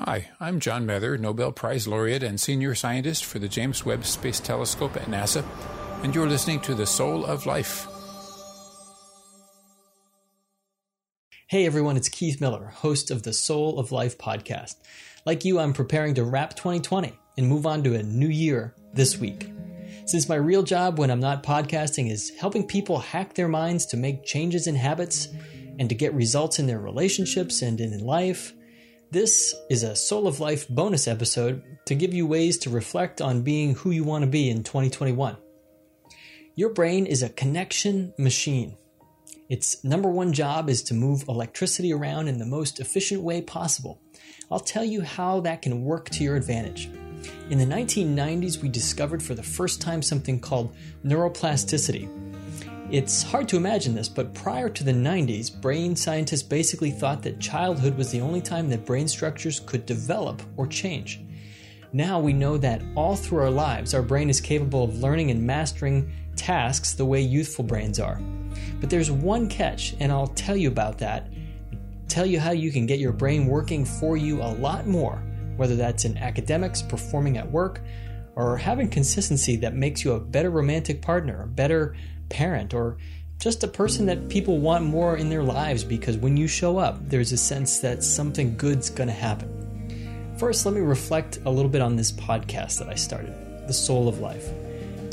Hi, I'm John Mather, Nobel Prize laureate and senior scientist for the James Webb Space Telescope at NASA, and you're listening to The Soul of Life. Hey everyone, it's Keith Miller, host of the Soul of Life podcast. Like you, I'm preparing to wrap 2020 and move on to a new year this week. Since my real job when I'm not podcasting is helping people hack their minds to make changes in habits and to get results in their relationships and in life, this is a Soul of Life bonus episode to give you ways to reflect on being who you want to be in 2021. Your brain is a connection machine. Its number one job is to move electricity around in the most efficient way possible. I'll tell you how that can work to your advantage. In the 1990s, we discovered for the first time something called neuroplasticity, it's hard to imagine this, but prior to the 90s, brain scientists basically thought that childhood was the only time that brain structures could develop or change. Now we know that all through our lives, our brain is capable of learning and mastering tasks the way youthful brains are. But there's one catch, and I'll tell you about that. Tell you how you can get your brain working for you a lot more, whether that's in academics, performing at work, or having consistency that makes you a better romantic partner, a better parent, or just a person that people want more in their lives because when you show up, there's a sense that something good's going to happen. First, let me reflect a little bit on this podcast that I started, The Soul of Life.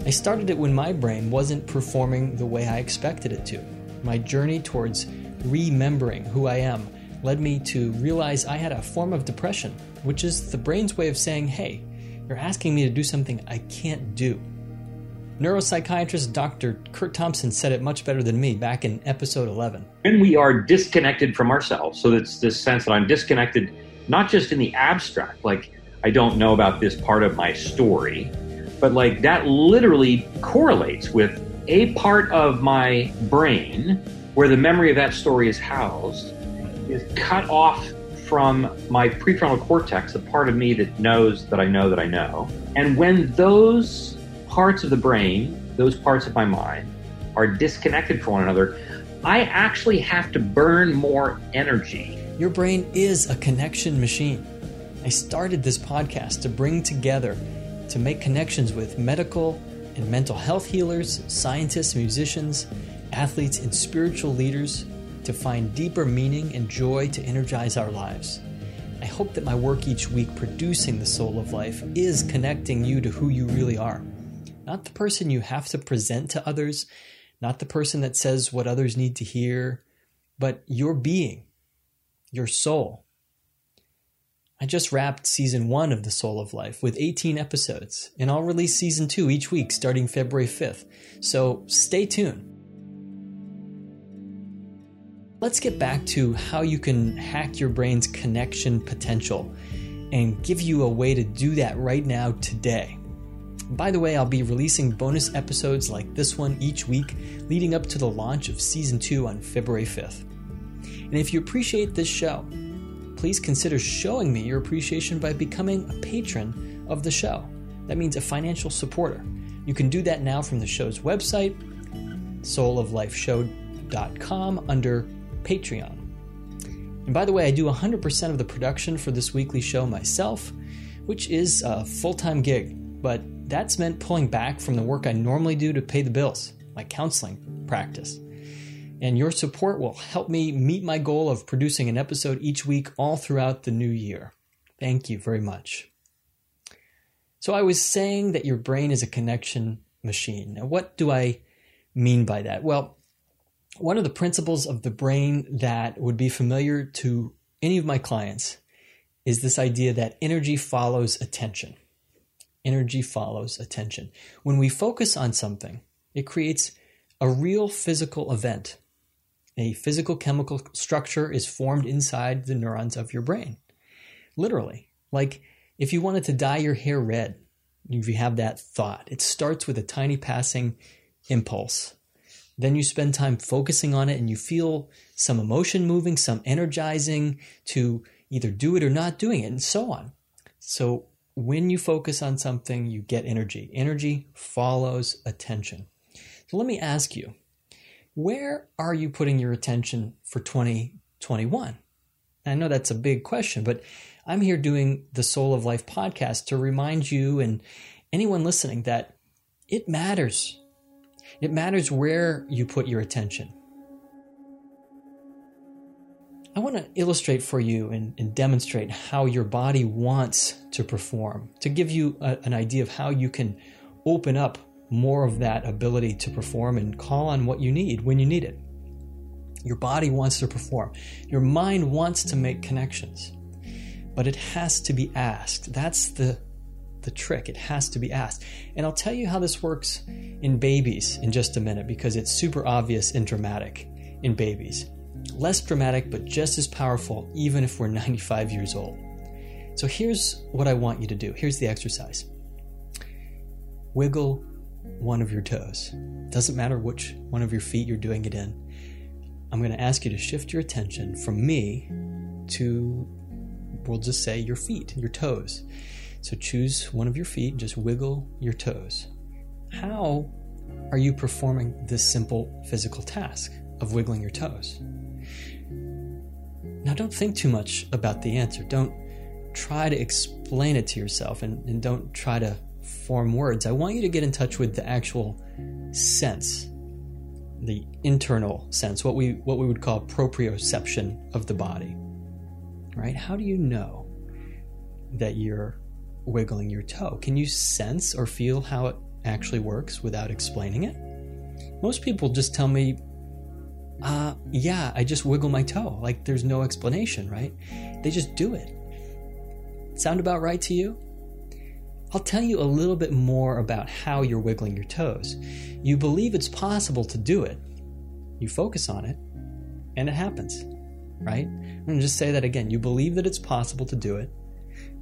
I started it when my brain wasn't performing the way I expected it to. My journey towards remembering who I am led me to realize I had a form of depression, which is the brain's way of saying, hey, you're asking me to do something I can't do. Neuropsychiatrist Dr. Curt Thompson said it much better than me back in episode 11. When we are disconnected from ourselves, so it's this sense that I'm disconnected not just in the abstract, like I don't know about this part of my story, but like that literally correlates with a part of my brain where the memory of that story is housed is cut off from my prefrontal cortex, the part of me that knows that I know that I know. And when those parts of the brain, those parts of my mind, are disconnected from one another, I actually have to burn more energy. Your brain is a connection machine. I started this podcast to bring together, to make connections with medical and mental health healers, scientists, musicians, athletes, and spiritual leaders to find deeper meaning and joy to energize our lives. I hope that my work each week producing the soul of life is connecting you to who you really are not the person you have to present to others, not the person that says what others need to hear, but your being, your soul. I just wrapped season one of The Soul of Life with 18 episodes, and I'll release season two each week starting February 5th. So stay tuned. Let's get back to how you can hack your brain's connection potential and give you a way to do that right now today. By the way, I'll be releasing bonus episodes like this one each week leading up to the launch of season 2 on February 5th. And if you appreciate this show, please consider showing me your appreciation by becoming a patron of the show. That means a financial supporter. You can do that now from the show's website, souloflifeshow.com under Patreon. And by the way, I do 100% of the production for this weekly show myself, which is a full time gig, but that's meant pulling back from the work I normally do to pay the bills, like counseling practice. And your support will help me meet my goal of producing an episode each week all throughout the new year. Thank you very much. So, I was saying that your brain is a connection machine. Now, what do I mean by that? Well, one of the principles of the brain that would be familiar to any of my clients is this idea that energy follows attention energy follows attention. When we focus on something, it creates a real physical event. A physical chemical structure is formed inside the neurons of your brain. Literally. Like if you wanted to dye your hair red, if you have that thought, it starts with a tiny passing impulse. Then you spend time focusing on it and you feel some emotion moving, some energizing to either do it or not doing it, and so on. So when you focus on something, you get energy. Energy follows attention. So let me ask you, where are you putting your attention for 2021? I know that's a big question, but I'm here doing the Soul of Life podcast to remind you and anyone listening that it matters. It matters where you put your attention. I want to illustrate for you and, and, demonstrate how your body wants to perform, to give you a, an idea of how you can open up more of that ability to perform and call on what you need when you need it. Your body wants to perform, your mind wants to make connections, but it has to be asked. That's the the trick. It has to be asked. And I'll tell you how this works in babies in just a minute because it's super obvious and dramatic in babies. Less dramatic, but just as powerful, even if we're 95 years old. So here's what I want you to do. Here's the exercise wiggle one of your toes. Doesn't matter which one of your feet you're doing it in. I'm going to ask you to shift your attention from me to, we'll just say, your feet, your toes. So choose one of your feet, and just wiggle your toes. How are you performing this simple physical task of wiggling your toes? Now, don't think too much about the answer. Don't try to explain it to yourself and, and don't try to form words. I want you to get in touch with the actual sense, the internal sense, what we what we would call proprioception of the body. Right? How do you know that you're wiggling your toe? Can you sense or feel how it actually works without explaining it? Most people just tell me, uh, yeah, I just wiggle my toe. Like there's no explanation, right? They just do it. Sound about right to you? I'll tell you a little bit more about how you're wiggling your toes. You believe it's possible to do it, you focus on it, and it happens, right? I'm to just say that again. You believe that it's possible to do it,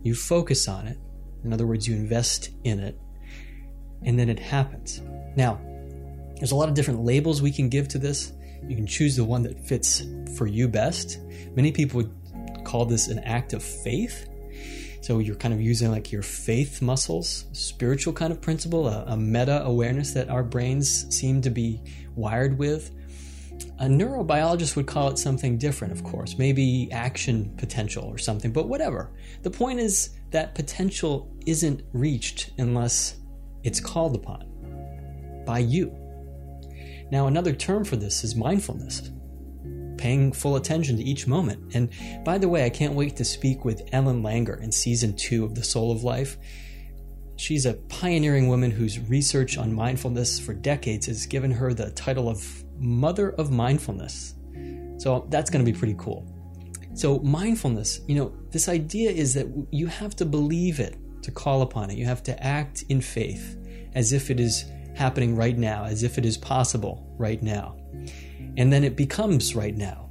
you focus on it, in other words, you invest in it, and then it happens. Now, there's a lot of different labels we can give to this. You can choose the one that fits for you best. Many people would call this an act of faith. So you're kind of using like your faith muscles, spiritual kind of principle, a, a meta awareness that our brains seem to be wired with. A neurobiologist would call it something different, of course, maybe action potential or something, but whatever. The point is that potential isn't reached unless it's called upon by you. Now, another term for this is mindfulness paying full attention to each moment. And by the way, I can't wait to speak with Ellen Langer in season two of The Soul of Life. She's a pioneering woman whose research on mindfulness for decades has given her the title of Mother of Mindfulness. So that's going to be pretty cool. So, mindfulness, you know, this idea is that you have to believe it to call upon it. You have to act in faith as if it is happening right now, as if it is possible right now and then it becomes right now.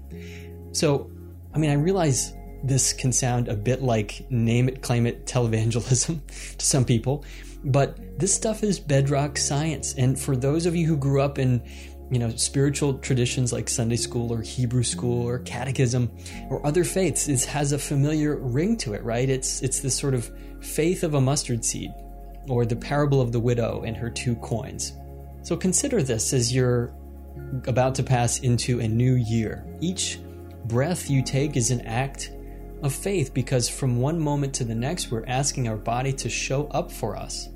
So, I mean, I realize this can sound a bit like name it, claim it televangelism to some people, but this stuff is bedrock science. And for those of you who grew up in, you know, spiritual traditions like Sunday school or Hebrew school or catechism or other faiths, it has a familiar ring to it, right? It's it's this sort of faith of a mustard seed, or the parable of the widow and her two coins. So consider this as you're about to pass into a new year. Each breath you take is an act of faith because from one moment to the next, we're asking our body to show up for us.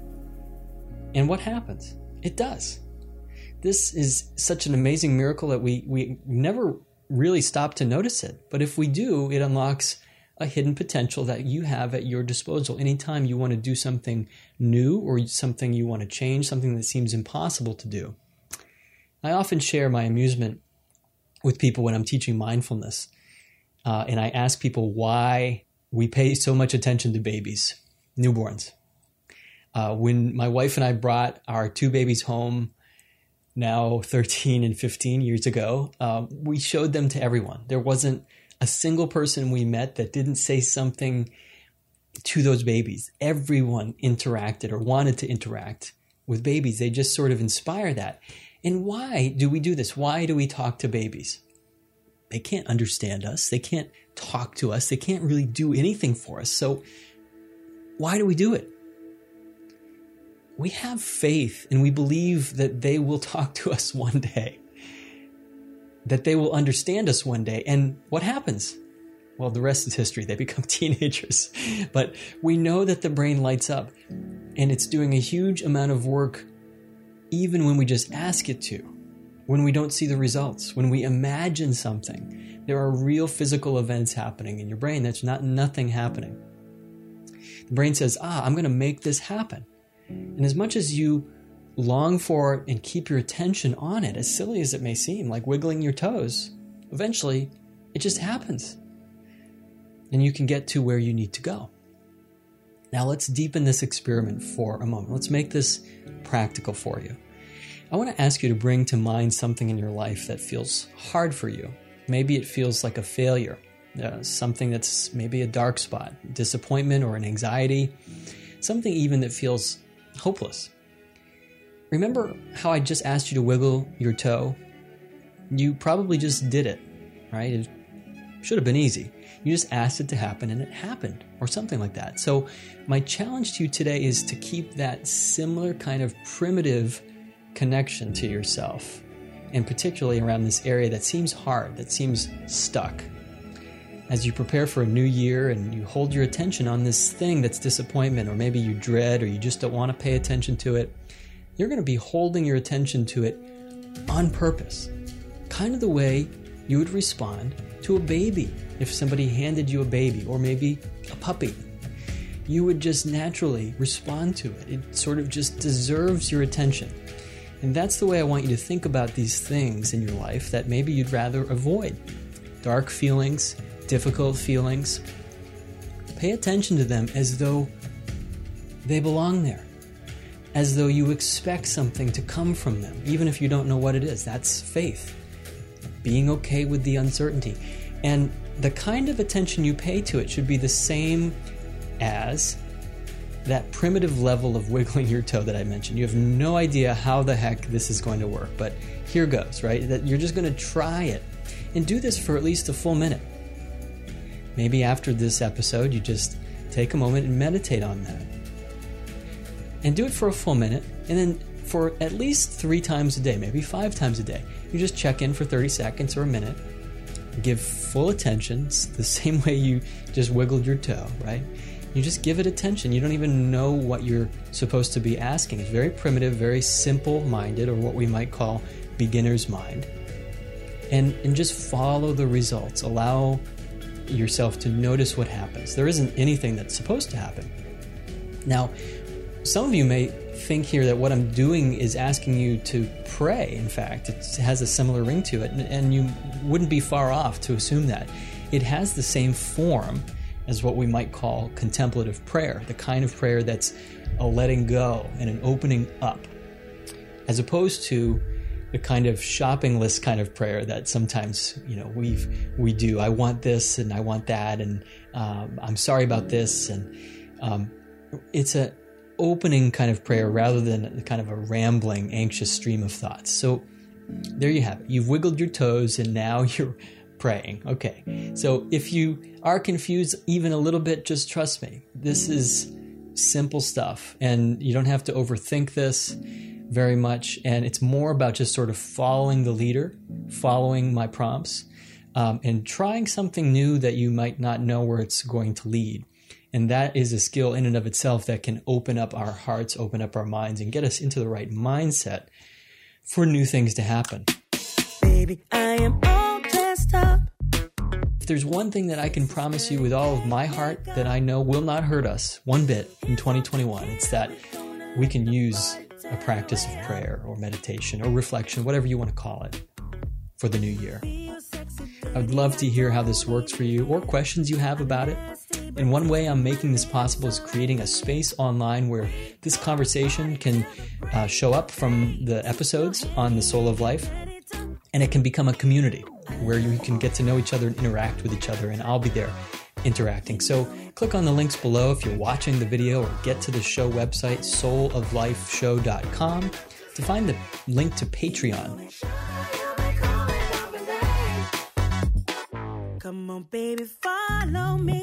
And what happens? It does. This is such an amazing miracle that we, we never really stop to notice it. But if we do, it unlocks a hidden potential that you have at your disposal. Anytime you want to do something new or something you want to change, something that seems impossible to do, I often share my amusement with people when I'm teaching mindfulness. Uh, and I ask people why we pay so much attention to babies, newborns. Uh, when my wife and I brought our two babies home, now 13 and 15 years ago, uh, we showed them to everyone. There wasn't a single person we met that didn't say something to those babies. Everyone interacted or wanted to interact with babies. They just sort of inspire that. And why do we do this? Why do we talk to babies? They can't understand us. They can't talk to us. They can't really do anything for us. So, why do we do it? We have faith and we believe that they will talk to us one day, that they will understand us one day. And what happens? well, the rest is history. They become teenagers. But we know that the brain lights up and it's doing a huge amount of work even when we just ask it to, when we don't see the results, when we imagine something. There are real physical events happening in your brain that's not nothing happening. The brain says, ah, I'm going to make this happen. And as much as you long for and keep your attention on it, as silly as it may seem, like wiggling your toes, eventually it just happens. And you can get to where you need to go. Now let's deepen this experiment for a moment. Let's make this practical for you. I want to ask you to bring to mind something in your life that feels hard for you. Maybe it feels like a failure, uh, something that's maybe a dark spot, disappointment or an anxiety, something even that feels hopeless. Remember how I just asked you to wiggle your toe? You probably just did it, right? It should have been easy. You just asked it to happen and it happened, or something like that. So, my challenge to you today is to keep that similar kind of primitive connection to yourself, and particularly around this area that seems hard, that seems stuck. As you prepare for a new year and you hold your attention on this thing that's disappointment, or maybe you dread, or you just don't want to pay attention to it, you're going to be holding your attention to it on purpose. Kind of the way you would respond to a baby if somebody handed you a baby or maybe a puppy. You would just naturally respond to it. It sort of just deserves your attention. And that's the way I want you to think about these things in your life that maybe you'd rather avoid. Dark feelings, difficult feelings. Pay attention to them as though they belong there, as though you expect something to come from them, even if you don't know what it is. That's faith. Being okay with the uncertainty. And the kind of attention you pay to it should be the same as that primitive level of wiggling your toe that I mentioned. You have no idea how the heck this is going to work, but here goes, right? That you're just going to try it and do this for at least a full minute. Maybe after this episode, you just take a moment and meditate on that. And do it for a full minute, and then for at least three times a day, maybe five times a day. You just check in for 30 seconds or a minute give full attention, it's the same way you just wiggled your toe, right? You just give it attention. You don't even know what you're supposed to be asking. It's very primitive, very simple minded, or what we might call beginner's mind. And, and just follow the results. Allow yourself to notice what happens. There isn't anything that's supposed to happen. Now, some of you may think here that what I'm doing is asking you to pray. In fact, it has a similar ring to it, and you wouldn't be far off to assume that. It has the same form as what we might call contemplative prayer, the kind of prayer that's a letting go and an opening up, as opposed to the kind of shopping list kind of prayer that sometimes you know we we do. I want this and I want that, and um, I'm sorry about this, and um, it's a opening kind of prayer rather than kind of a rambling, anxious stream of thoughts. So there you have it. You've wiggled your toes and now you're praying. Okay. So if you are confused even a little bit, just trust me. This is simple stuff and you don't have to overthink this very much. And it's more about just sort of following the leader, following my prompts, um, and trying something new that you might not know where it's going to lead. And that is a skill in and of itself that can open up our hearts, open up our minds, and get us into the right mindset for new things to happen. Baby, I am all dressed up. If there's one thing that I can promise you with all of my heart that I know will not hurt us one bit in 2021, it's that we can use a practice of prayer or meditation or reflection, whatever you want to call it, for the new year. I would love to hear how this works for you or questions you have about it. And one way I'm making this possible is creating a space online where this conversation can uh, show up from the episodes on the Soul of Life, and it can become a community where you can get to know each other and interact with each other, and I'll be there interacting. So click on the links below if you're watching the video or get to the show website, souloflifeshow.com, to find the link to Patreon. Come on, baby, follow me.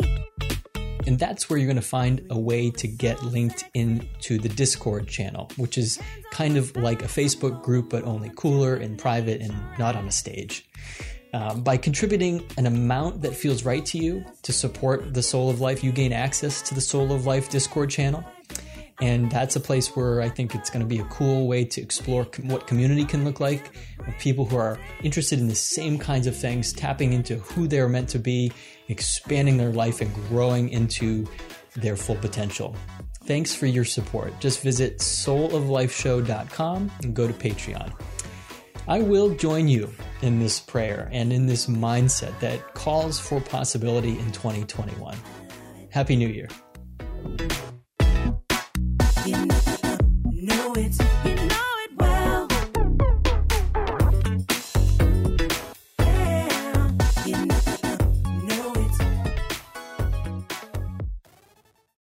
And that's where you're going to find a way to get linked into the Discord channel, which is kind of like a Facebook group, but only cooler and private and not on a stage. Um, by contributing an amount that feels right to you to support the Soul of Life, you gain access to the Soul of Life Discord channel. And that's a place where I think it's going to be a cool way to explore com- what community can look like with people who are interested in the same kinds of things, tapping into who they're meant to be, expanding their life, and growing into their full potential. Thanks for your support. Just visit souloflifeshow.com and go to Patreon. I will join you in this prayer and in this mindset that calls for possibility in 2021. Happy New Year.